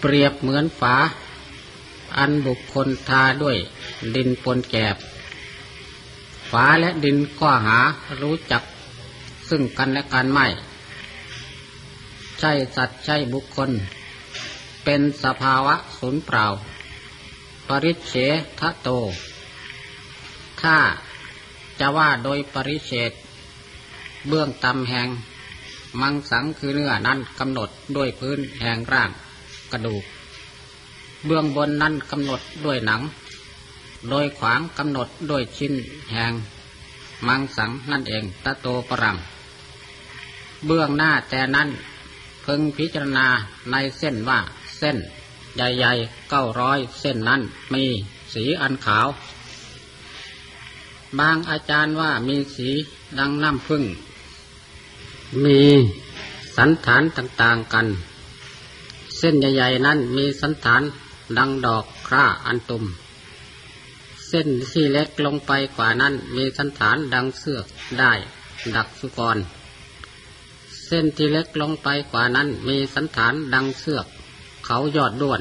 เปรียบเหมือนฝา อันบุคคลทาด้วยดินปนแกบฝาและดินก็หารู้จักซึ่งกันและกันไม่ ใช่สัตว์ใช่บุคคล เป็นสภาวะสูญเปล่า ปริเฉทะโต ถ้าจะว่าโดยปริเฉดเบื้องต่ำแห่ง มังสังคือเนื้อนั้นกำหนดด้วยพื้นแห่งร่าง กระดูก เบื้องบนนั้นกำหนดด้วยหนัง โดยขวางกำหนดด้วยชิ้นแหงมังสังนั่นเองตะโตปรัง เบื้องหน้าแต่นั้นพึงพิจารณาในเส้นว่าเส้น ใหญ่ๆเก้าร้อยเส้นนั้นมีสีอันขาว บางอาจารย์ว่ามีสีดังน้ำพึ่งมีสันฐานต่างๆกัน เส้นใหญ่ๆนั้นมีสันฐานดังดอกคร่าอันตุม เส้นที่เล็กลงไปกว่านั้นมีสันฐานดังเสือกได้ ดักสุกร เส้นที่เล็กลงไปกว่านั้นมีสันฐานดังเสือก เขายอดด้วน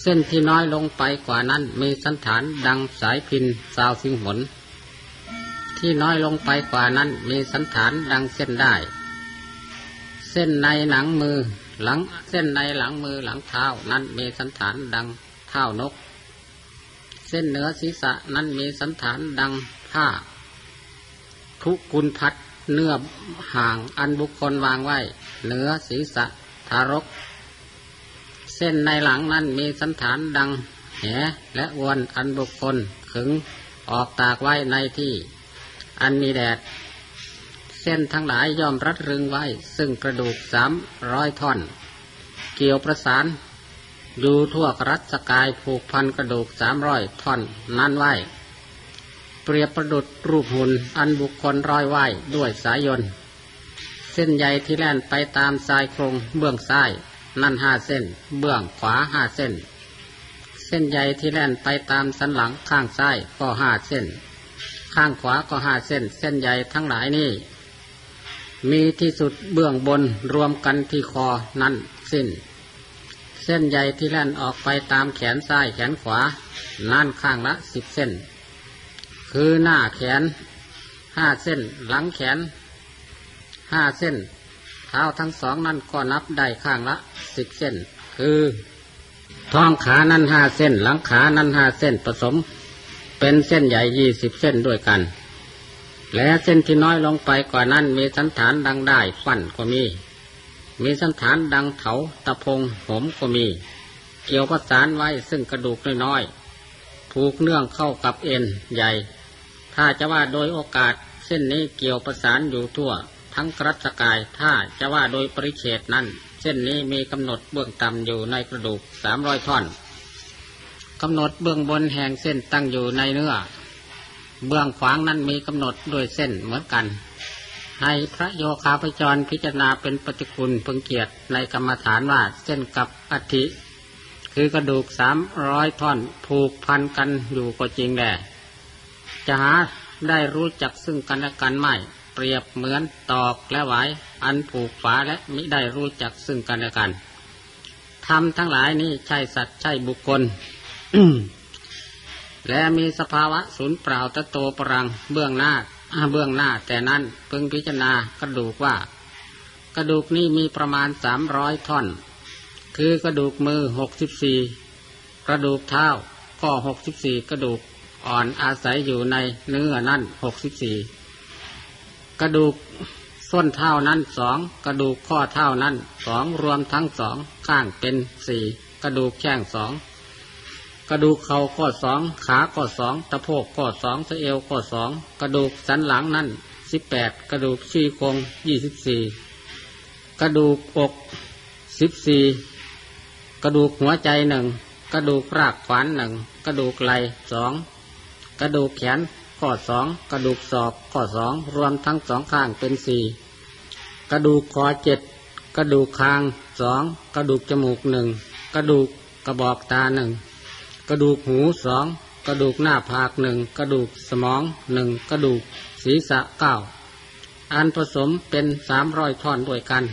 เส้นที่น้อยลงไปกว่านั้นมีสันฐานดังสายพินสาวสิงหนที่น้อยลงไปกว่านั้นมีสันฐานดังเส้นได้ เส้นในหนังมือ หลังเส้นในหลังมือหลังเท้านั้นมีสันฐานดังเท้านก เส้นเหนือศีรษะนั้นมีสันฐานดังผ้าทุกุลพัดเนื้อห่างอันบุคคลวางไว้ เหนือศีรษะทารก เส้นในหลังนั้นมีสันฐานดังแหและอวนอันบุคคลขึงออกตากไว้ในที่ อันมีแดด เส้นทั้งหลายย่อมรัดรึงไว้ ซึ่งกระดูกสามร้อยท่อน เกี่ยวประสานอยู่ทั่วรัศกายผูกพันกระดูกสามร้อยท่อนนั้นไว้ เปรียบประดุดรูปหุ่นอันบุคคลร้อยไว้ด้วยสายยนต์เส้นใหญ่ที่แล่นไปตามสายโครงเบื้องซ้ายนั่นห้าเส้น เบื้องขวาห้าเส้น เส้นใหญ่ที่แล่นไปตามสันหลังข้างซ้ายก็ห้าเส้น ข้างขวาก็ห้าเส้น เส้นใหญ่ทั้งหลายนี้ มีที่สุดเบื้องบนรวมกันที่คอนั่นสิ้น เส้นใหญ่ที่แล่นออกไปตามแขนซ้ายแขนขวา นั่นข้างละสิบเส้น คือหน้าแขนห้าเส้น หลังแขนห้าเส้น เท้าทั้งสองนั่นก็นับได้ข้างละสิบเส้น คือท้องขานั่นห้าเส้น หลังขานั่นห้าเส้นผสม เป็นเส้นใหญ่ยี่สิบเส้นด้วยกัน และเส้นที่น้อยลงไปกว่านั้นมีสันฐานดังได้ฟันก็มี มีสันฐานดังเถาตะพงหมก็มี เกี่ยวประสานไว้ซึ่งกระดูกน้อยๆผูกเนื่องเข้ากับเอ็นใหญ่ ถ้าจะว่าโดยโอกาสเส้นนี้เกี่ยวประสานอยู่ทั่ว ทั้งกรัศกายถ้าจะว่าโดยปริเฉดนั้น เส้นนี้มีกำหนดเบื้องต่ำอยู่ในกระดูกสามร้อยท่อนกำหนดเบื้องบนแห่งเส้นตั้งอยู่ในเนื้อ เบื้องขวางนั้นมีกำหนดด้วยเส้นเหมือนกัน ให้พระโยคาพจรพิจารณาเป็นปฏิคุณพึงเกียรติในกรรมฐานว่าเส้นกับอัฐิคือกระดูกสามร้อยท่อนผูกพันกันอยู่ก็จริงแหละจะหาได้รู้จักซึ่งกันและกันไม่ เปรียบเหมือนตอกและหวอันผูกฝาและมิได้รู้จักซึ่งกันและกันทำทั้งหลายนี้ใช่สัตว์ใช่บุคคล และมีสภาวะศูนย์เปล่าตะโตปรังเบื้องหน้าเบื้องหน้าแต่นั้นพึงพิจารณากระดูกว่า กระดูกนี้มีประมาณสามร้อยท่อน คือกระดูกมือหกสิบสี่กระดูกเท้าก็หกสิบสี่กระดูกอ่อนอาศัยอยู่ในเนื้อนั่นหกสิบสี่กระดูกส้นเท้านั้นสองกระดูกข้อเท้านั้นสองรวมทั้งสองข้างเป็นสี่กระดูกแข้งสอง กระดูกเข่าก็สองขาก็สองตะโพกก็สองสะเอวก็สองกระดูกสันหลังนั่นสิบแปดกระดูกชี้โครงยี่สิบสี่กระดูกอกสิบสี่กระดูกหัวใจหนึ่งกระดูกรากขวานหนึ่งกระดูกไหลสองกระดูกแขนข้อสองกระดูกศอกข้อสองรวมทั้งสองข้างเป็นสี่กระดูกคอเจ็ดกระดูกคางสองกระดูกจมูกหนึ่งกระดูกกระบอกตาหนึ่ง กระดูกหูสองกระดูกหน้าผากหนึ่งกระดูกสมองหนึ่งกระดูกศีรษะเก้าอันผสมเป็นสามร้อยท่อนด้วยกัน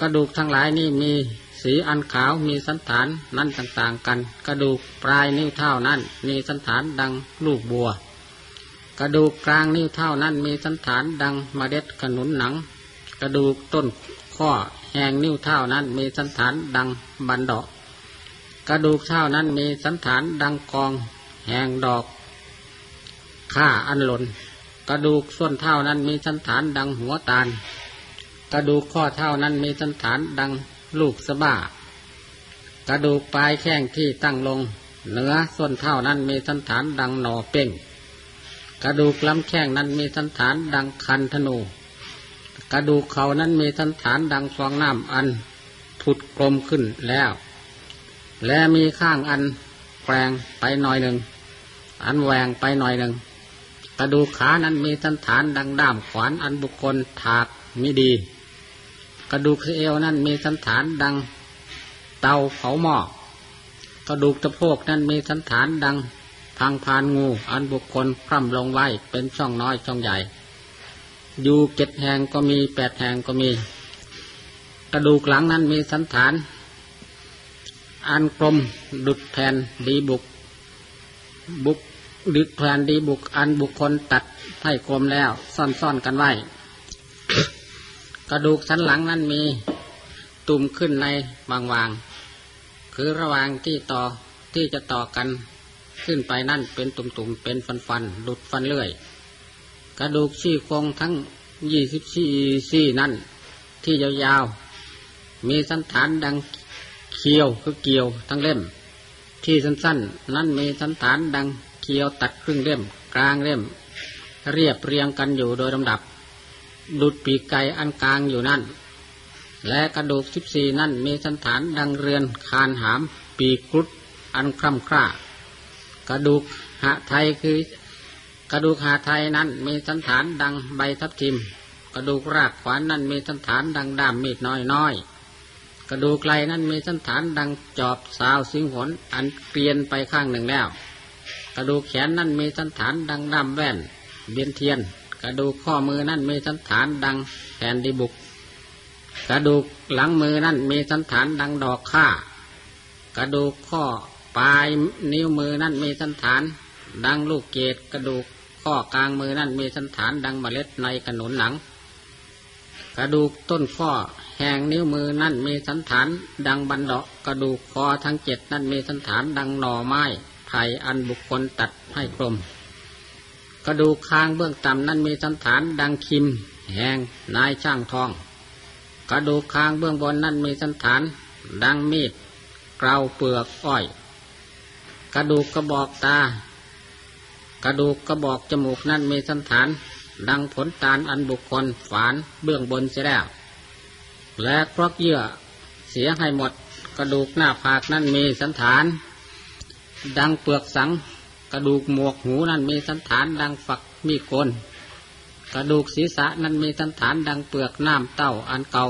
กระดูกทั้งหลายนี่มีสีอันขาวมีสันฐานนั่นต่างๆกัน กระดูกปลายนิ้วเท่านั้นมีสันฐานดังลูกบัว กระดูกกลางนิ้วเท่านั้นมีสันฐานดังมเมล็ดขนุนหนัง กระดูกต้นข้อแหงนิ้วเท่านั้นมีสันฐานดังบันดอก กระดูกเท่านั้นมีสันฐานดังกองแหงดอกข้าอันหล่นกระดูกส่วนเท่านั้นมีสันฐานดังหัวตาล กระดูกข้อเท่านั้นมีสันฐานดังลูกสะบ้ากระดูกปลายแข้งที่ตั้งลงเหนือส่วนเท่านั้นมีสันฐานดังหน่อเป่งกระดูกลำแข้งนั้นมีสันฐานดังคันธนู กระดูกเขานั้นมีสันฐานดังฟองน้ำอันผุดกลมขึ้นแล้ว และมีข้างอันแปลงไปหน่อยหนึ่ง อันแหวงไปหน่อยหนึ่งกระดูกขานั้นมีสันฐานดังด้ามขวานอันบุคคลถากมิดี กระดูกเอวนั่นมีสันฐานดังเตาเผาหม้อกระดูกตะโพกนั้นมีสันฐานดังพังพานงู อันบุคคลคร่ำลงไว้เป็นช่องน้อยช่องใหญ่ อยู่เจ็ดแห่งก็มีแปดแห่งก็มี กระดูกหลังนั้นมีสันฐาน อันกลมดุดแผ่นดีบุก บุกดุดแผ่นดีบุก อันบุคคลตัดให้กลมแล้ว ซ่อนๆกันไว้ กระดูกสันหลังนั้นมีตุ่มขึ้นในบางวางคือระหว่างที่ต่อที่จะต่อกันขึ้นไปนั่นเป็นตุ่มๆเป็นฟันฟันหลุดฟันเลื่อย กระดูกซี่โครงทั้งยี่สิบสี่ซี่นั่นที่ยาวๆมีสันฐานดัง เคียวคือเกี่ยวทั้งเล่ม ที่สั้นๆ นั่นมีสันฐานดังเคียวตัดครึ่งเล่ม กลางเล่ม เรียบเรียงกันอยู่โดยลำดับ ดุดปีกไก่อันกลางอยู่นั่น และกระดูกสิบสี่นั่นมีสันฐานดังเรือนคานหาม ปีกรุดอันคร่ำคร่ากระดูกหะไทยคือกระดูกหาไทยนั้นมีสันฐานดังใบทับทิม กระดูกรากขวานนั้นมีสันฐานดังด้ามมีดน้อยน้อย กระดูกไหลนั้นมีสันฐานดังจอบสาวสิงหนอันเปลี่ยนไปข้างหนึ่งแล้ว กระดูกแขนนั้นมีสันฐานดังด้ามแว่นเบียนเทียน กระดูกข้อมือนั่นมีสันฐานดังแผ่นดิบุก กระดูกหลังมือนั่นมีสันฐานดังดอกข้ากระดูกข้อปลายนิ้วมือนั่นมีสันฐาน ดังลูกเกดกระดูกข้อกลางมือนั่นมีสันฐานดังเมล็ดในขนุนหนัง กระดูกต้นข้อ แห่งนิ้วมือนั่นมีสันฐาน ดังบันดอกกระดูกคอทั้งเจ็ดนั่นมีสันฐานดังหน่อไม้ไผ่อันบุคคลตัดให้กลม กระดูกคางเบื้องต่ำนั้นมีสันฐานดังคิม แหงนายช่างทอง กระดูกคางเบื้องบนนั้นมีสันฐาน ดังมีดเกลาเปลือกอ้อย กระดูกกระบอกตา กระดูกกระบอกจมูกนั้นมีสันฐาน ดังผลตาลอันบุคคลฝานเบื้องบนเสียแล้ว และครอกเยื่อเสียให้หมด กระดูกหน้าผากนั้นมีสันฐาน ดังเปลือกสัง กระดูกหมวกหูนั้นมีสันฐาน ดังฝักมีกนกระดูกศีรษะนั้นมีสันฐานดังเปลือกน้ำเต้าอันเก่า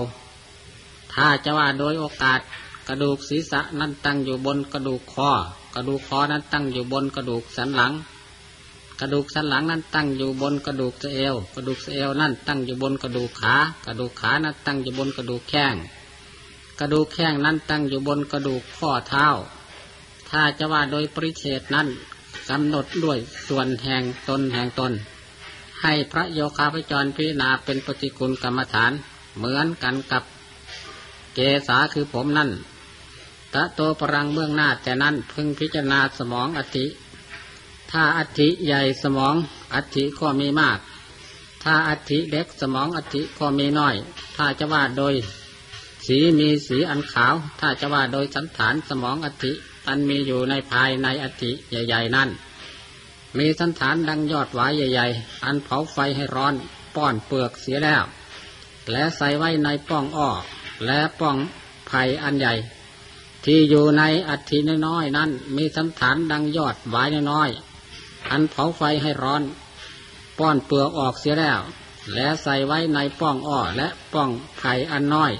ถ้าจะว่าโดยโอกาส กระดูกศีรษะนั้นตั้งอยู่บนกระดูกคอ กระดูกคอนั้นตั้งอยู่บนกระดูกสันหลัง กระดูกสันหลังนั้นตั้งอยู่บนกระดูกสะเอว กระดูกสะเอวนั้นตั้งอยู่บนกระดูกขา กระดูกขานั้นตั้งอยู่บนกระดูกแข้ง กระดูกแข้งนั้นตั้งอยู่บนกระดูกข้อเท้า ถ้าจะว่าโดยปริเศษนั้นกำหนดด้วยส่วนแห่งตนแห่งตน ให้พระโยคาพจรพิจารณาเป็นปฏิกุลกรรมฐาน เหมือนกันกับเกษาคือผมนั่นตะโตปรังเบื้องหน้าแต่นั้นพึงพิจารณาสมองอธิ ถ้าอธิใหญ่สมองอธิก็มีมาก ถ้าอธิเล็กสมองอธิก็มีน้อย ถ้าจะว่าโดย สีมีสีอันขาว ถ้าจะว่าโดยสันฐานสมองอธิอันมีอยู่ในภายในอธิใหญ่ ๆ นั่น มีสันฐานดังยอดหวายใหญ่ ๆ อันเผาไฟให้ร้อนป้อนเปลือกเสียแล้ว และใส่ไว้ในป้องอ้อและป้องไผ่อันใหญ่ ที่อยู่ในอัฐิน้อยๆนั้น มีสันฐานดังยอดหวายน้อยๆ อันเผาไฟให้ร้อน ป้อนเปลือกออกเสียแล้ว และใส่ไว้ในป้องอ้อและป้องไผ่อันน้อย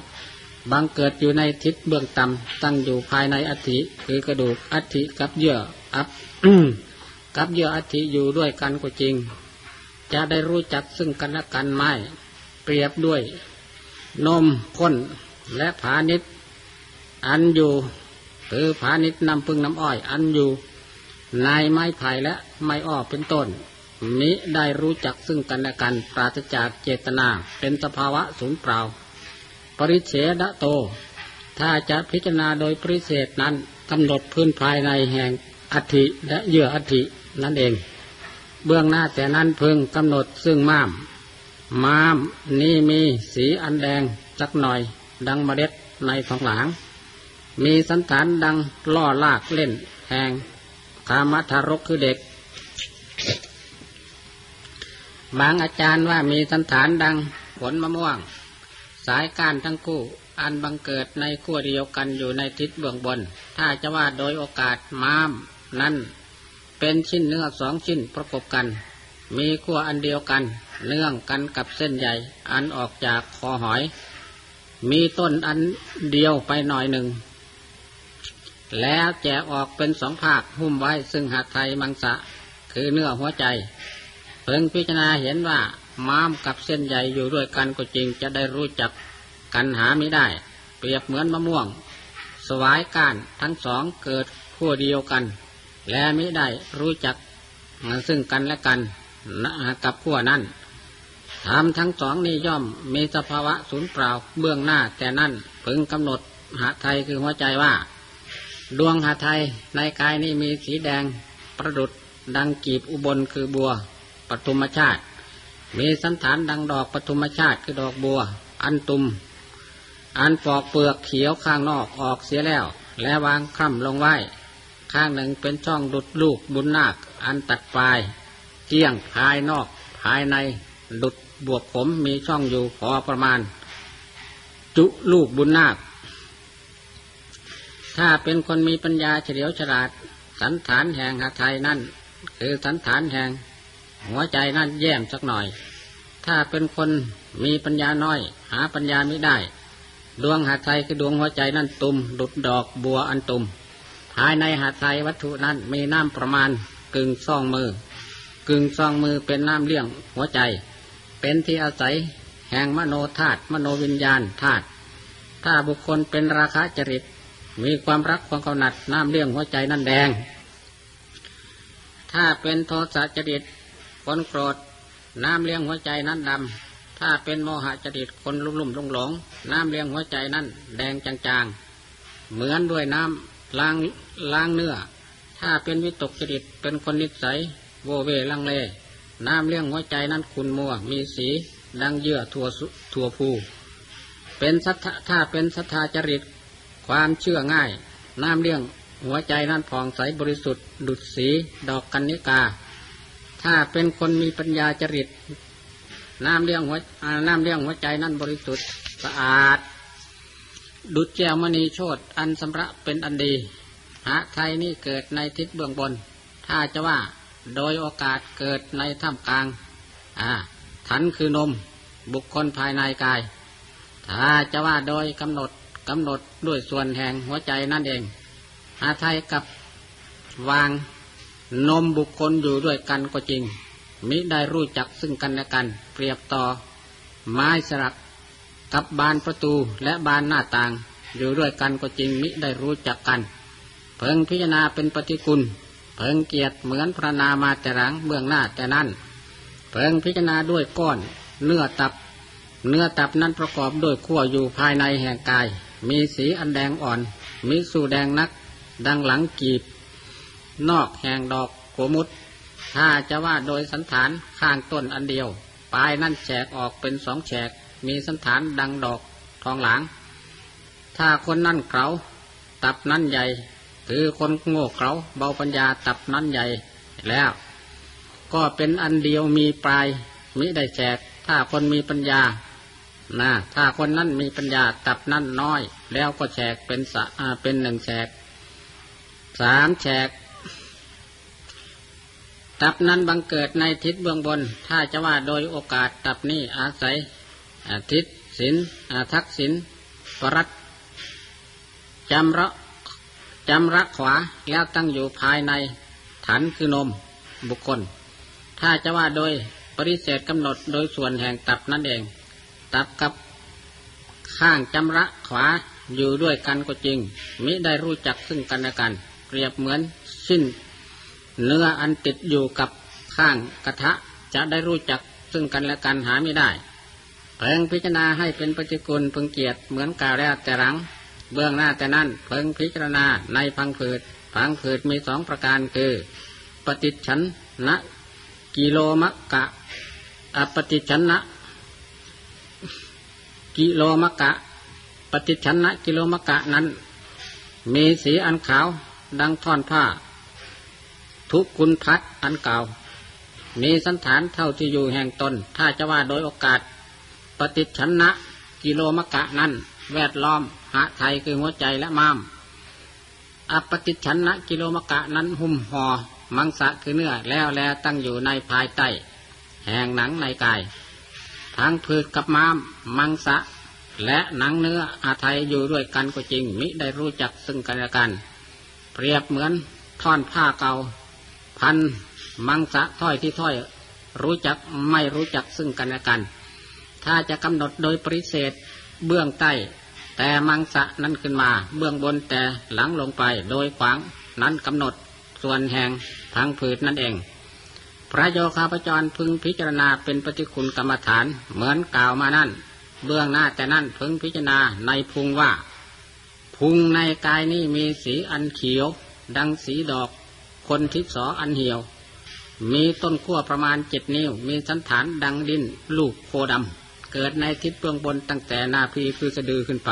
บังเกิดอยู่ในทิศเบื้องต่ำตั้งอยู่ภายในอัฐิคือกระดูกอัฐิกับเยื่ออับกับเยื่ออัฐิอยู่ด้วยกันก็จริง จะได้รู้จักซึ่งกันและกันไม่เปรียบด้วย นมข้นและผานิดอันอยู่คือผานิดน้ำพึ่งน้ำอ้อย อันอยู่ ในไม้ไผ่และไม้อ้อเป็นต้นมิได้รู้จักซึ่งกันและกันปราศจากเจตนาเป็นสภาวะสูญเปล่า ปริเฉดโต ถ้าจะพิจารณาโดยปริเศษนั้นกำหนดพื้นภายในแห่งอัฐิและเยื่ออัฐินั่นเอง เบื้องหน้าแต่นั้นพึงกำหนดซึ่งม้าม ม้ามนี่มีสีอันแดงสักหน่อย ดังเมล็ดในทองหลาง มีสันฐานดังล่อลากเล่นแหง คามัทารกคือเด็ก บางอาจารย์ว่ามีสันฐานดังผลมะม่วง สายการทั้งคู่ อันบังเกิดในขั้วเดียวกันอยู่ในทิศเบื้องบน ถ้าจะว่าโดยโอกาสม้ามนั้นเป็นชิ้นเนื้อสองชิ้นประกบกัน มีขั้วอันเดียวกันเนื่องกันกับเส้นใหญ่ อันออกจากคอหอย มีต้นอันเดียวไปหน่อยหนึ่ง แล้วแจกออกเป็นสองภาคหุ้มไว้ซึ่งหัตไทยมังสะ คือเนื้อหัวใจ เพิ่งพิจารณาเห็นว่าม้ามกับเส้นใหญ่อยู่ด้วยกันก็จริงจะได้รู้จักกันหาไม่ได้ เปรียบเหมือนมะม่วง สวายก้านทั้งสองเกิดขั้วเดียวกัน และไม่ได้รู้จักซึ่งกันและกันกับขั้วนั้นทำทั้งสองนี้ย่อมมีสภาวะศูนย์เปล่าเบื้องหน้าแต่นั่นพึงกำหนดหาไทยคือหัวใจว่า ดวงหาไทยในกายนี้มีสีแดงประดุดดังกีบอุบลคือบัวปฐุมชาติ มีสันฐานดังดอกปฐุมชาติคือดอกบัว อันตุม อันปอกเปลือกเขียวข้างนอกออกเสียแล้ว และวางคร่ำลงไว้ ข้างหนึ่งเป็นช่องดุดลูกบุญนาค อันตัดปลายเจียงภายนอก ภายในดุดบวกผมมีช่องอยู่พอประมาณ จุลูกบุญนาค ถ้าเป็นคนมีปัญญาเฉลียวฉลาด สันฐานแห่งหาไทยนั่น คือสันฐานแห่ง หัวใจนั่นแย่มสักหน่อย ถ้าเป็นคนมีปัญญาน้อย หาปัญญาไม่ได้ ดวงหาไทยคือดวงหัวใจนั่นตุ่มดุดดอกบัวอันตุ่มภายในหาไทยวัตถุนั้นมีน้ำประมาณกึ่งซองมือ กึ่งซองมือเป็นน้ำเลี้ยงหัวใจ เป็นที่อาศัยแห่งมโนธาตุมโนวิญญาณธาตุถ้าบุคคลเป็นราคะจริต มีความรักความกำหนัดน้ำเลี้ยงหัวใจนั่นแดง ถ้าเป็นโทสะจริตคนโกรธน้ำเลี้ยงหัวใจนั้นดำถ้าเป็นโมหะจดิตคนลุ่มลุ่มหลงหลงน้ำเลี้ยงหัวใจนั่นแดงจางๆ เหมือนด้วยน้ำล้างล้างเนื้อ ถ้าเป็นวิตกจดิตเป็นคนนิสัยโวเวลังเล น้ำเลี้ยงหัวใจนั้นขุนมัวมีสีดังเยื่อถั่วถั่วภูเป็นสัทธถ้าเป็นสัทธาจริต ความเชื่อง่าย น้ำเลี้ยงหัวใจนั้นผ่องใสบริสุทธิ์ ดุดสีดอกกันนิกา ถ้าเป็นคนมีปัญญาจริต น้ำเลี้ยงหัวน้ำเลี้ยงหัวใจนั่นบริสุทธิ์สะอาด ดุจแก้วมณีโชตอันสำระเป็นอันดีหะไทยนี่เกิดในทิศเบื้องบน ถ้าจะว่าโดยโอกาสเกิดในถ้ำกลาง อ่าทันคือนมบุคคลภายในกาย ถ้าจะว่าโดยกำหนด กำหนดด้วยส่วนแห่งหัวใจนั่นเองหาไทยกับวางนมบุคคลอยู่ด้วยกันก็จริง มิได้รู้จักซึ่งกันและกัน เปรียบต่อ ไม้สลักกับบานประตูและบานหน้าต่าง อยู่ด้วยกันก็จริง มิได้รู้จักกัน เพิงพิจารณาเป็นปฏิกุลเพิงเกียรติเหมือนพระนามาแต่หลังเบื้องหน้าแต่นั้นเพิงพิจารณาด้วยก้อนเนื้อตับ เนื้อตับนั้นประกอบด้วยขั้วอยู่ภายในแห่งกาย มีสีอันแดงอ่อน มีสูแดงนัก ดังหลังกีบ นอกแห่งดอกโกมุด ถ้าจะว่าโดยสันฐานข้างต้นอันเดียว ปลายนั่นแฉกออกเป็นสองแฉก มีสันฐานดังดอกทองหลาง ถ้าคนนั่นเขาตับนั้นใหญ่ คือคนโง่เขาเบาปัญญาตับนั้นใหญ่แล้ว ก็เป็นอันเดียวมีปลายมิได้แฉกถ้าคนมีปัญญา นะถ้าคนนั้นมีปัญญาตับนั้นน้อย แล้วก็แฉกเป็นสะเป็นหนึ่งแฉกสามแฉกตับนั้นบังเกิดในทิศเบื้องบน ถ้าจะว่าโดยโอกาสตับนี้อาศัยทิศศินทักษินปรัตจำระจำระขวาแล้วตั้งอยู่ภายในฐานคือนมบุคคล ถ้าจะว่าโดยปริเสธกำหนดโดยส่วนแห่งตับนั่นเอง ตับกับข้างจำระขวาอยู่ด้วยกันก็จริง มิได้รู้จักซึ่งกันและกัน เปรียบเหมือนสิ้น เนื้ออันติดอยู่กับข้างกระทะจะได้รู้จักซึ่งกันและกันหาไม่ได้เพิ่งพิจารณาให้เป็นปฏิกุลพึงเกียรติเหมือนกาวแล้วแต่หลัง เบื้องหน้าแต่นั้นเพิ่งพิจารณาในพังผืดพังผืดมีสองประการคือ ปฏิชันนะกิโลมะกะอปฏิชันนะ กิโลมะกะ ปฏิชันนะกิโลมะกะนั้น มีสีอันขาวดังท่อนผ้า ทุกคุณพัดอันเก่า มีสันฐานเท่าที่อยู่แห่งตน ถ้าจะว่าโดยโอกาส ปฏิชันนะกิโลมะกะนั้น แวดล้อมหาไทยคือหัวใจและม้าม อปฏิชันนะกิโลมะกะนั้นหุ้มห่อมังสะคือเนื้อแล้วแลตั้งอยู่ในภายใต้แห่งหนังในกาย ทางพืชกับม้ามมังสะ และหนังเนื้ออาไทยอยู่ด้วยกันก็จริง มิได้รู้จักซึ่งกันและกัน เปรียบเหมือนท่อนผ้าเก่าพันมังสะถ้อยที่ถ้อย รู้จักไม่รู้จักซึ่งกันและกัน ถ้าจะกำหนดโดยปริเศษเบื้องใต้ แต่มังสะนั้นขึ้นมา เบื้องบนแต่หลังลงไปโดยขวางนั้นกำหนดส่วนแห่งทางผืดนั่นเอง พระโยคาปจรพึงพิจารณาเป็นปฏิคุณกรรมฐานเหมือนกล่าวมานั่น เบื้องหน้าแต่นั่นพึงพิจารณาในพุงว่า พุงในกายนี้มีสีอันเขียว ดังสีดอกคนทิศออันเหี่ยว มีต้นขั้วประมาณเจ็ดนิ้ว มีสันฐานดังดินลูกโคดำเกิดในทิศเบื้องบนตั้งแต่นาพีคือสะดือขึ้นไป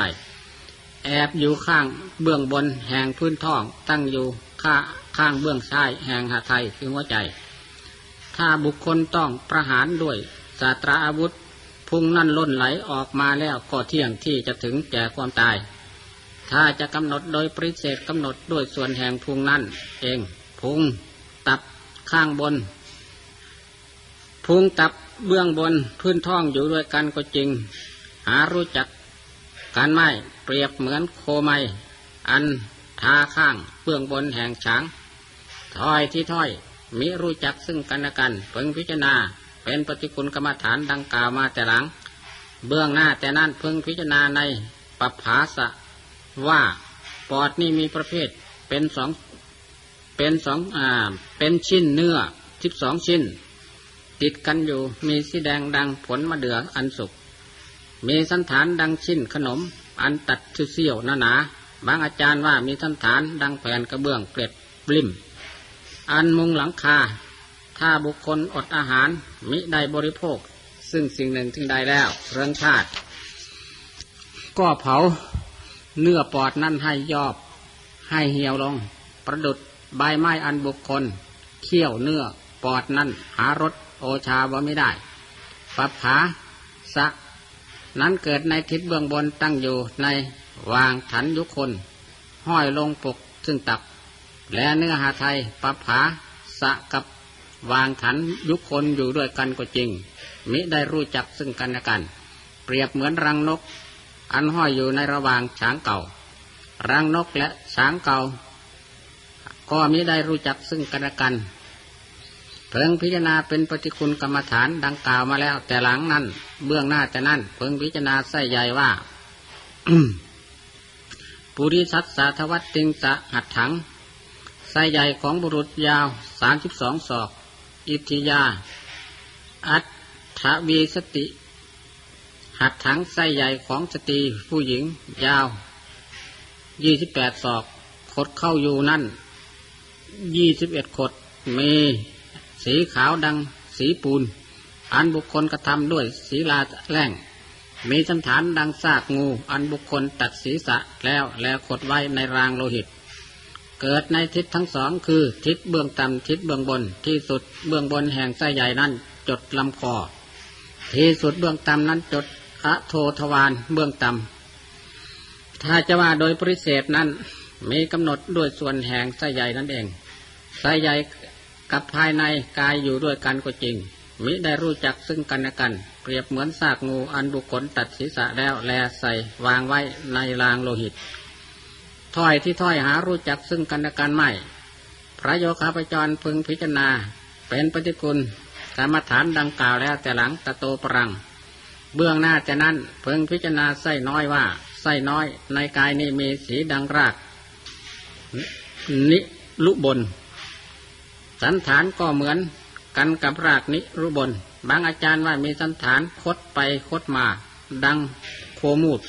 แอบอยู่ข้างเบื้องบนแห่งพื้นท้องตั้งอยู่ข้าข้างเบื้องซ้ายแห่งหาไทยคือหัวใจ ถ้าบุคคลต้องประหารด้วยสาตราอาวุธ พุ่งนั่นล้นไหลออกมาแล้วก็เที่ยงที่จะถึงแก่ความตาย ถ้าจะกำหนดโดยปริเศษกำหนดด้วยส่วนแห่งพุงนั่นเอง พุงตับข้างบน พุงตับเบื้องบนพื้นท้องอยู่ด้วยกันก็จริง หารู้จักการไม่เปรียบเหมือนโคไมอันทาข้างเบื้องบนแห่งฉางถ้อยที่ถ้อย มิรู้จักซึ่งกันและกันเพิ่งพิจารณาเป็นปฏิคุณกรรมฐานดังกล่าวมาแต่หลัง เบื้องหน้าแต่นั้นเพิ่งพิจารณาในปัภาสะว่าปอดนี่มีประเภทเป็นสองเป็นสองอ่าเป็นชิ้นเนื้อสิบสองชิ้น ติดกันอยู่มีสีแดงดังผลมะเดื่ออันสุก มีสันฐานดังชิ้นขนม อันตัดเสี้ยวหนาหนาบางอาจารย์ว่ามีสันฐานดังแผ่นกระเบื้องเกล็ดบลิม อันมุงหลังคา ถ้าบุคคลอดอาหารมิได้บริโภค ซึ่งสิ่งหนึ่งถึงใดแล้วเรื่องชาติก็เผาเนื้อปอดนั่นให้ยอบ ให้เหี่ยวลง ประดุดใบไม้อันบุคคลเคี่ยวเนื้อปอดนั่นหารสโอชาว่าไม่ได้ปับผาสะ นั้นเกิดในทิศเบื้องบนตั้งอยู่ในวางถันยุคน ห้อยลงปกซึ่งตับ และเนื้อหาไทยปับผาสะกับวางถันยุคนอยู่ด้วยกันก็จริง มิได้รู้จักซึ่งกันและกัน เปรียบเหมือนรังนก อันห้อยอยู่ในระหว่างช้างเก่า รังนกและช้างเก่า ก็มิได้รู้จักซึ่งกันและกันเพิ่งพิจารณาเป็นปฏิคุณกรรมฐานดังกล่าวมาแล้ว แต่หลังนั้น เบื้องหน้าแต่นั้นเพิ่งพิจารณาใส่ใหญ่ว่า ปุริสัตสาทวัตติงสะหัดถัง ไส้ใหญ่ของบุรุษยาวสามสิบสองศอก อิทธิยา อัตถวีสติ หัดถังไส้ใหญ่ของสตรีผู้หญิงยาวยี่สิบแปดศอกขดเข้าอยู่นั่นยี่สิบเอ็ดขดมีสีขาวดังสีปูน อันบุคคลกระทำด้วยศีลาแรงมีสันฐานดังซากงู อันบุคคลตัดศีรษะแล้วแล้วขดไว้ในรางโลหิต เกิดในทิศทั้งสองคือทิศเบื้องต่ำทิศเบื้องบน ที่สุดเบื้องบนแห่งไส้ใหญ่นั้นจดลำคอที่สุดเบื้องต่ำนั้นจดอะโททวารเบื้องต่ำถ้าจะว่าโดยปริเศษนั้นมีกำหนดด้วยส่วนแห่งไส้ใหญ่นั่นเองไส้ใหญ่กับภายในกายอยู่ด้วยกันก็จริง มิได้รู้จักซึ่งกันและกัน เปรียบเหมือนซากงูอันบุคคลตัดศีรษะแล้วแลใส่วางไว้ในรางโลหิต ถ้อยที่ถ้อยหารู้จักซึ่งกันและกันไม่ พระโยคาปจรพึงพิจารณา เป็นปฏิกุลกรรมฐานดังกล่าวแล้วแต่หลังตะโตปรัง เบื้องหน้าจะนั้นพิ่งพิจารณาไส้น้อยว่าไส้น้อยในกายนี้มีสีดังราก นิลุบน สันฐานก็เหมือนกันกับรากนิรุบน บางอาจารย์ว่ามีสันฐานคดไปคดมา ดังโคมูด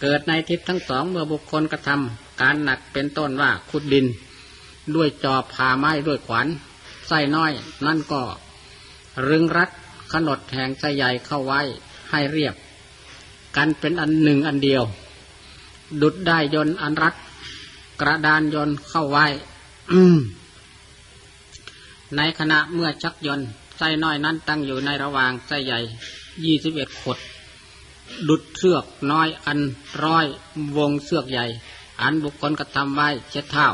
เกิดในทิศทั้งสองเมื่อบุคคลกระทำ การหนักเป็นต้นว่าขุดดิน ด้วยจอบผ่าไม้ด้วยขวานไส้น้อย นั่นก็รึงรัดขนดแห่งไส้ใหญ่เข้าไว้ให้เรียบ กันเป็นอันหนึ่งอันเดียว ดุดได้ยนอันรัดกระดานยนเข้าไว้ในขณะเมื่อชักยนไส้น้อยนั้นตั้งอยู่ในระหว่างไส้ใหญ่ยี่สิบเอ็ดขดดุดเสือกน้อยอันร้อยวงเสือกใหญ่ อันบุคคลกระทำไว้เช็ดเท้า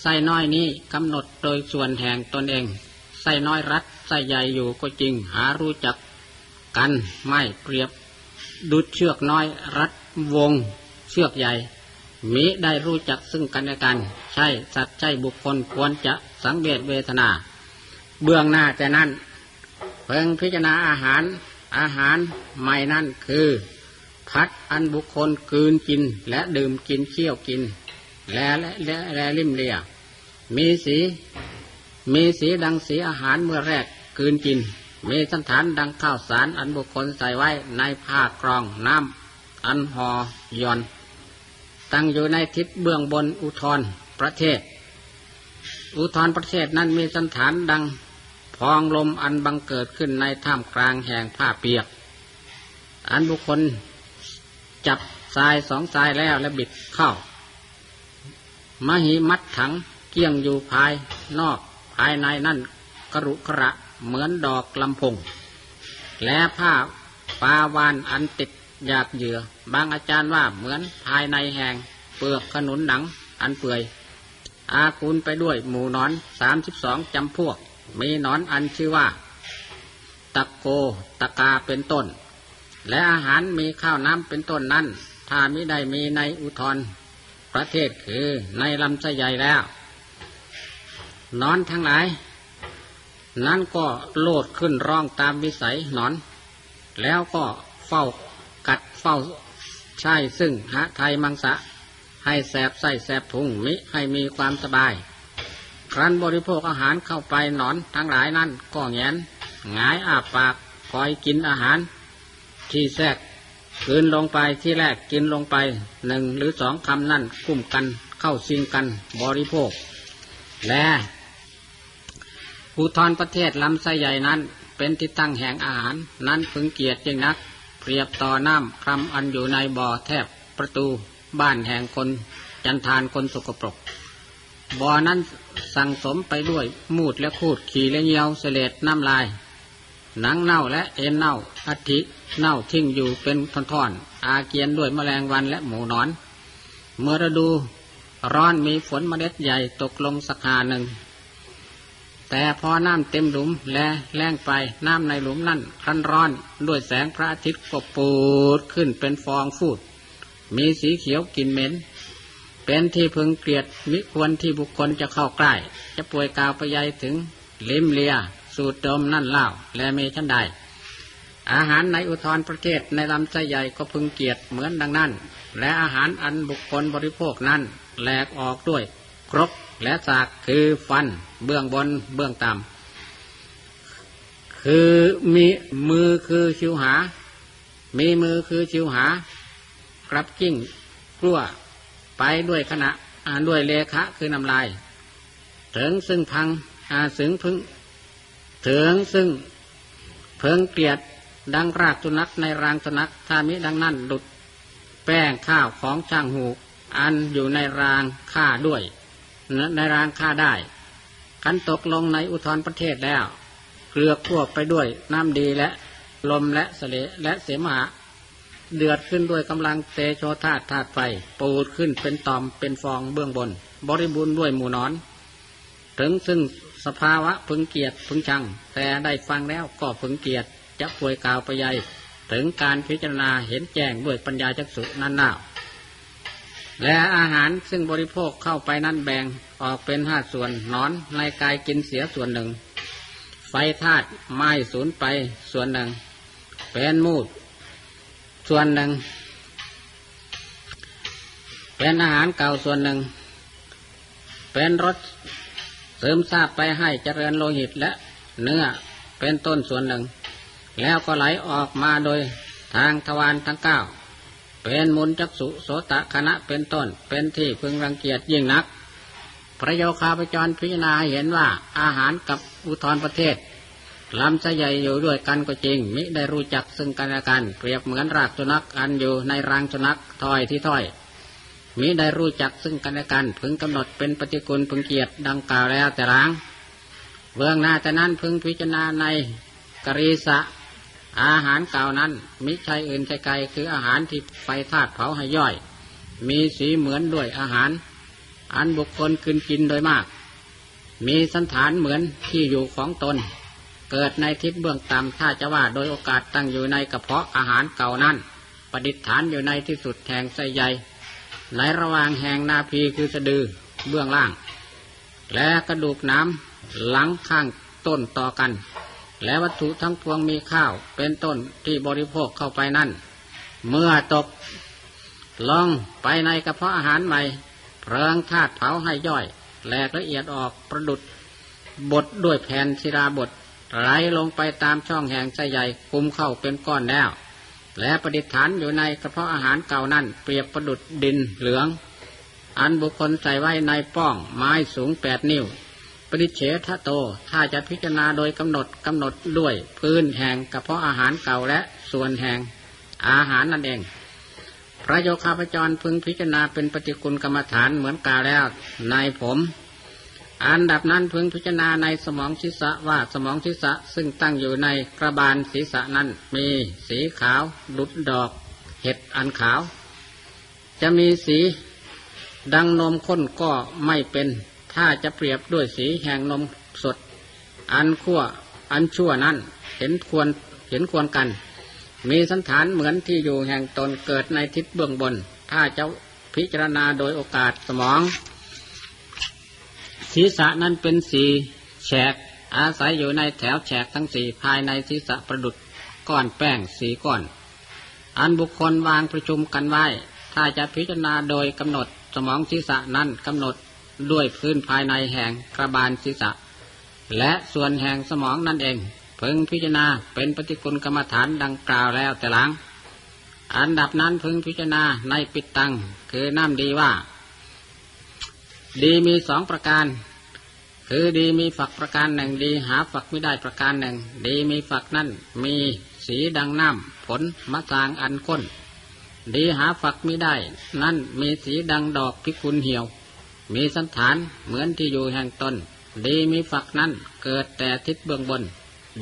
ไส้น้อยนี้กำหนดโดยส่วนแห่งตนเองไส้น้อยรัดไส้ใหญ่อยู่ก็จริงหารู้จักกันไม่เปรียบดุดเชือกน้อยรัดวงเชือกใหญ่มิได้รู้จักซึ่งกันและกัน ใช่สัตว์ใช่บุคคลควรจะสังเวชเวทนา เบื้องหน้าแต่นั้นเพิ่งพิจารณาอาหารอาหารใหม่นั่นคือ พัดอันบุคคลกืนกิน และดื่มกินเคี่ยวกิน และและและและลิมเลีย มีสีมีสีดังสีอาหารเมื่อแรกกืนกิน มีสันฐานดังข้าวสารอันบุคคลใส่ไว้ในผ้ากรองน้ำอันหอย่อน ตั้งอยู่ในทิศเบื้องบนอุทรประเทศ อุทรประเทศนั้นมีสันฐานดังพองลมอันบังเกิดขึ้นในท่ามกลางแห่งผ้าเปียก อันบุคคล จับทรายสองทรายแล้วและบิดเข้ามหิมัดถังเกี่ยงอยู่ภายนอกภายในนั่นกรุกระเหมือนดอกลำพง และผ้าปาวานอันติดอยากเหยื่อบางอาจารย์ว่าเหมือนภายในแห่งเปลือกขนุนหนังอันเปื่อย อาคูณไปด้วยหมูนอนสามสิบสองจำพวก มีนอนอันชื่อว่า ตะโกตะกาเป็นต้น และอาหารมีข้าวน้ำเป็นต้นนั้น ถ้ามิได้มีในอุทรประเทศคือในลำไส้ใหญ่แล้ว นอนทั้งหลาย นั้นก็โลดขึ้นร้องตามวิสัยนอน แล้วก็เฝ้ากัดเฝ้าใช่ซึ่งหาไทยมังสะ ให้แสบไส้แสบพุงมิให้มีความสบาย ครั้นบริโภคอาหารเข้าไปนอนทั้งหลายนั้นก็แงนหงายอาปากคอยกินอาหาร ที่แทรกกินลงไปที่แรกกินลงไปหนึ่งหรือสองคำนั่นกุ้มกันเข้าซิงกันบริโภค และภูทรประเทศลำไส้ใหญ่นั้น เป็นที่ตั้งแห่งอาหาร นั้นพึงเกียรติยิ่งนัก เปรียบต่อน้ำคำอันอยู่ในบ่อแทบประตูบ้านแห่งคนจันทานคนสกปรก บ่อนั้นสั่งสมไปด้วยมูดและคูดขี่และเยียวเสลดน้ำลาย หนังเน่าและเอ็นเน่าอัฐิ เน่าทิ้งอยู่เป็นท่อนๆอาเกียนด้วยแมลงวันและหมูนอน เมื่อฤดูร้อนมีฝนเมล็ดใหญ่ตกลงสักหาหนึ่ง แต่พอน้ำเต็มหลุมและแรงไปน้ำในหลุมนั่นคันร้อนด้วยแสงพระอาทิตย์ก็ปูดขึ้นเป็นฟองฟูด มีสีเขียวกลิ่นเหม็น เป็นที่พึงเกลียดมิควรที่บุคคลจะเข้าใกล้ จะป่วยกาวไปยัยถึงลิมเลีย สูดดมนั่นเล่าและเมชันใด อาหารในอุทรประเทศในลำไส้ใหญ่ก็พึงเกียรติเหมือนดังนั้น และอาหารอันบุคคลบริโภคนั้นแหลกออกด้วย ครบและสากคือฟันเบื้องบนเบื้องต่ำคือมีมือคือชิวหา มีมือคือชิวหากรับจิ้งกลัวไปด้วยขณะด้วยเลขะคือน้ำลาย ถึงซึ่งพังอาสึงพึ่งถึงซึ่งเพิงเกลียด ดังรากสุนัขในรางสุนัขถ้ามิดังนั้นดุด แป้งข้าวของช่างหูอันอยู่ในรางข้าด้วย ในรางค่าได้ขันตกลงในอุทธรประเทศแล้วเกลือควไปด้วยน้ำดีและลมและเสลและเสมหะเดือดขึ้นด้วยกำลังเตโชธาตุธาตุไฟปูดขึ้นเป็นตอมเป็นฟองเบื้องบน บริบูรณ์ด้วยหมูนอน ถึงซึ่งสภาวะพึงเกียรติพึงชัง แต่ได้ฟังแล้วก็พึงเกียรติ จะป่วยกาวไปใหญ่ถึงการพิจารณาเห็นแจ้งด้วยปัญญาจักสุนั่นน่าและอาหารซึ่งบริโภคเข้าไปนั้นแบ่งออกเป็นห้าส่วนนอนในกายกินเสียส่วนหนึ่ง ไฟธาตุไม้สูญไปส่วนหนึ่ง เป็นมูด ส่วนหนึ่ง เป็นอาหารเก่าส่วนหนึ่ง เป็นรสเสริมซาบไปให้เจริญโลหิตและเนื้อเป็นต้นส่วนหนึ่ง แล้วก็ไหลออกมาโดยทางทวารทั้งเก้า เป็นมุนจักสุโสตะคณะเป็นต้น เป็นที่พึงรังเกียจยิ่งนัก พระโยคาพจรพิจารณาเห็นว่าอาหารกับอุทธรประเทศลำไส้ใหญ่อยู่ด้วยกันก็จริง มิได้รู้จักซึ่งกันและกัน เปรียบเหมือนรากสุนัขอันอยู่ในรังสุนัขถอยที่ถอย มิได้รู้จักซึ่งกันและกัน พึงกำหนดเป็นปฏิกูลพึงเกียรติดังกล่าวแล้วแต่ล้างเบื้องหน้าแต่นั้นพึงพิจารณาในกรีสะ อาหารเก่านั้นมิใช่อื่นใช่ไกลคืออาหารที่ไฟธาตุเผาให้ย่อย มีสีเหมือนด้วยอาหาร อันบุคคลกินกินโดยมาก มีสันฐานเหมือนที่อยู่ของตน เกิดในทิศเบื้องต่ำถ้าจะว่าโดยโอกาสตั้งอยู่ในกระเพาะอาหารเก่านั้น ประดิษฐานอยู่ในที่สุดแห่งไส้ใหญ่ในระหว่างแห่งนาพีคือสะดือเบื้องล่าง และกระดูกน้ำหลังข้างต้นต่อกัน และวัตถุทั้งพวงมีข้าวเป็นต้นที่บริโภคเข้าไปนั่น เมื่อตกลงไปในกระเพาะอาหารใหม่ เพลิงธาตุเผาให้ย่อยแหลกละเอียดออกประดุดบดด้วยแผ่นศิลาบดไหลลงไปตามช่องแห่งไส้ใหญ่คุมเข้าเป็นก้อนแล้ว และประดิษฐานอยู่ในกระเพาะอาหารเก่านั่น เปรียบประดุดดินเหลือง อันบุคคลใส่ไว้ในป้องไม้สูงแปดนิ้ว ปริเฉทโต ถ้าจะพิจารณาโดยกำหนดกำหนดด้วยพื้นแห่งกระเพาะอาหารเก่าและส่วนแห่งอาหารนั่นเอง พระโยคาพจรพึงพิจารณาเป็นปฏิกุลกรรมฐานเหมือนกาแล้วในผม อันดับนั้นพึงพิจารณาในสมองศีรษะว่าสมองศีรษะซึ่งตั้งอยู่ในกระบาลศีรษะนั้นมีสีขาวดุดดอกเห็ดอันขาว จะมีสีดังนมข้นก็ไม่เป็น ถ้าจะเปรียบด้วยสีแห่งนมสด อันขั้วอันชั่วนั้นเห็นควรเห็นควรกัน มีสันฐานเหมือนที่อยู่แห่งตนเกิดในทิศเบื้องบน ถ้าจะพิจารณาโดยโอกาสสมอง ศีรษะนั้นเป็นสีแฉกอาศัยอยู่ในแถวแฉกทั้งสี่ภายในศีรษะประดุดก้อนแป้งสีก้อน อันบุคคลวางประชุมกันไว้ ถ้าจะพิจารณาโดยกำหนดสมองศีรษะนั้นกำหนด ด้วยพื้นภายในแห่งกระบาลศีรษะ และส่วนแห่งสมองนั่นเองเพึงพิจารณาเป็นปฏิกุลกรรมฐานดังกล่าวแล้วแต่หลัง อันดับนั้นพึงพิจารณาในปิดตังคือน้ำดีว่า ดีมีสองประการ คือดีมีฝักประการหนึ่งดีหาฝักไม่ได้ประการหนึ่ง ดีมีฝักนั่นมีสีดังน้ำผลมะสางอันข้นดีหาฝักไม่ได้ นั่นมีสีดังดอกพิกุลเหี่ยว มีสันฐานเหมือนที่อยู่แห่งตน ดีมีฝักนั้นเกิดแต่ทิศเบื้องบน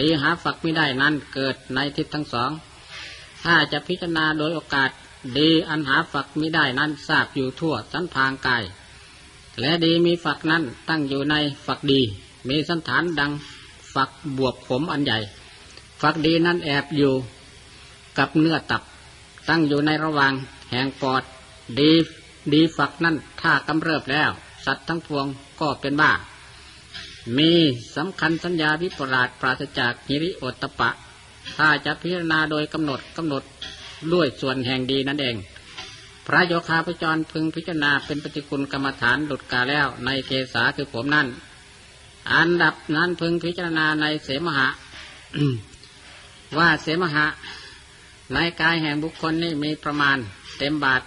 ดีหาฝักไม่ได้นั้นเกิดในทิศทั้งสอง ถ้าจะพิจารณาโดยโอกาส ดีอันหาฝักไม่ได้นั้นทราบอยู่ทั่วสันพางกาย และดีมีฝักนั้นตั้งอยู่ในฝักดี มีสันฐานดังฝักบวบขมอันใหญ่ ฝักดีนั้นแอบอยู่กับเนื้อตับ ตั้งอยู่ในระหว่างแห่งปอดดี ดีฝักนั่นถ้ากำเริบแล้ว สัตว์ทั้งพวงก็เป็นบ้า มีสำคัญสัญญาวิปราชปราศจากนิริโอตปะ ถ้าจะพิจารณาโดยกำหนดกำหนดด้วยส่วนแห่งดีนั่นเอง พระโยคาพจรพึงพิจารณาเป็นปฏิคุณกรรมฐานหลุดกาแล้วในเกษาคือผมนั่น อันดับนั้นพึงพิจารณาในเสมหะ ว่าเสมหะในกายแห่งบุคคลนี้มีประมาณเต็มบาท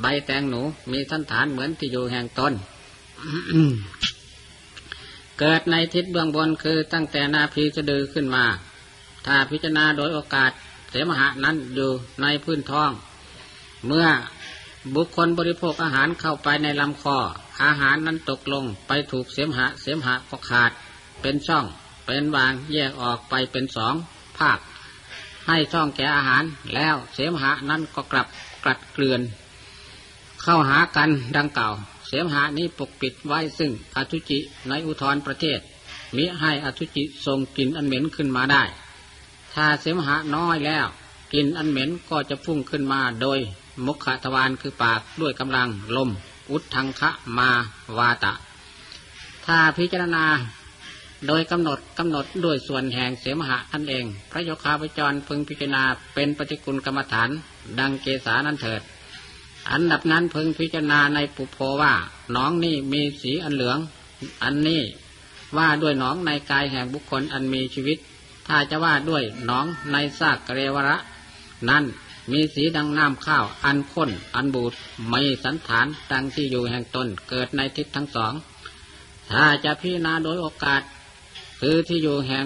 ใบแตงหนูมีสันฐานเหมือนที่อยู่แห่งตนเกิดในทิศเบื้องบนคือตั้งแต่นาพีจะดือขึ้นมา ถ้าพิจารณาโดยโอกาสเสมหะนั้นอยู่ในพื้นท้อง เมื่อบุคคลบริโภคอาหารเข้าไปในลำคอ อาหารนั้นตกลงไปถูกเสมหะ เสมหะก็ขาด เป็นช่องเป็นวางแยกออกไปเป็นสองภาค ให้ช่องแก่อาหารแล้วเสมหะนั้นก็กลับกลัดเกลื่อน เข้าหากันดังเก่าเสมหานี้ปกปิดไว้ซึ่งอทุจิในอุทธรประเทศ มิให้อทุจิทรงกลิ่นอันเหม็นขึ้นมาได้ ถ้าเสมหะน้อยแล้วกลิ่นอันเหม็นก็จะพุ่งขึ้นมาโดยมุขทวารคือปากด้วยกำลังลม อุดทังคะมาวาตะ ถ้าพิจารณาโดยกำหนดกำหนดด้วยส่วนแห่งเสมหะท่นเอง พระโยคาพจรพึงพิจารณาเป็นปฏิกุลกรรมฐาน ดังเกษานั้นเถิด อันดับนั้นพึงพิจารณาในปุโพว่าหนองนี่มีสีอันเหลือง อันนี้ว่าด้วยหนองในกายแห่งบุคคลอันมีชีวิต ถ้าจะว่าด้วยหนองในซากเกเรวระ นั้นมีสีดังน้ำข้าว อันข้น อันบูดไมีสันฐานดังที่อยู่แห่งตนเกิดในทิศทั้งสอง ถ้าจะพิจารณาโดยโอกาส คือที่อยู่แห่ง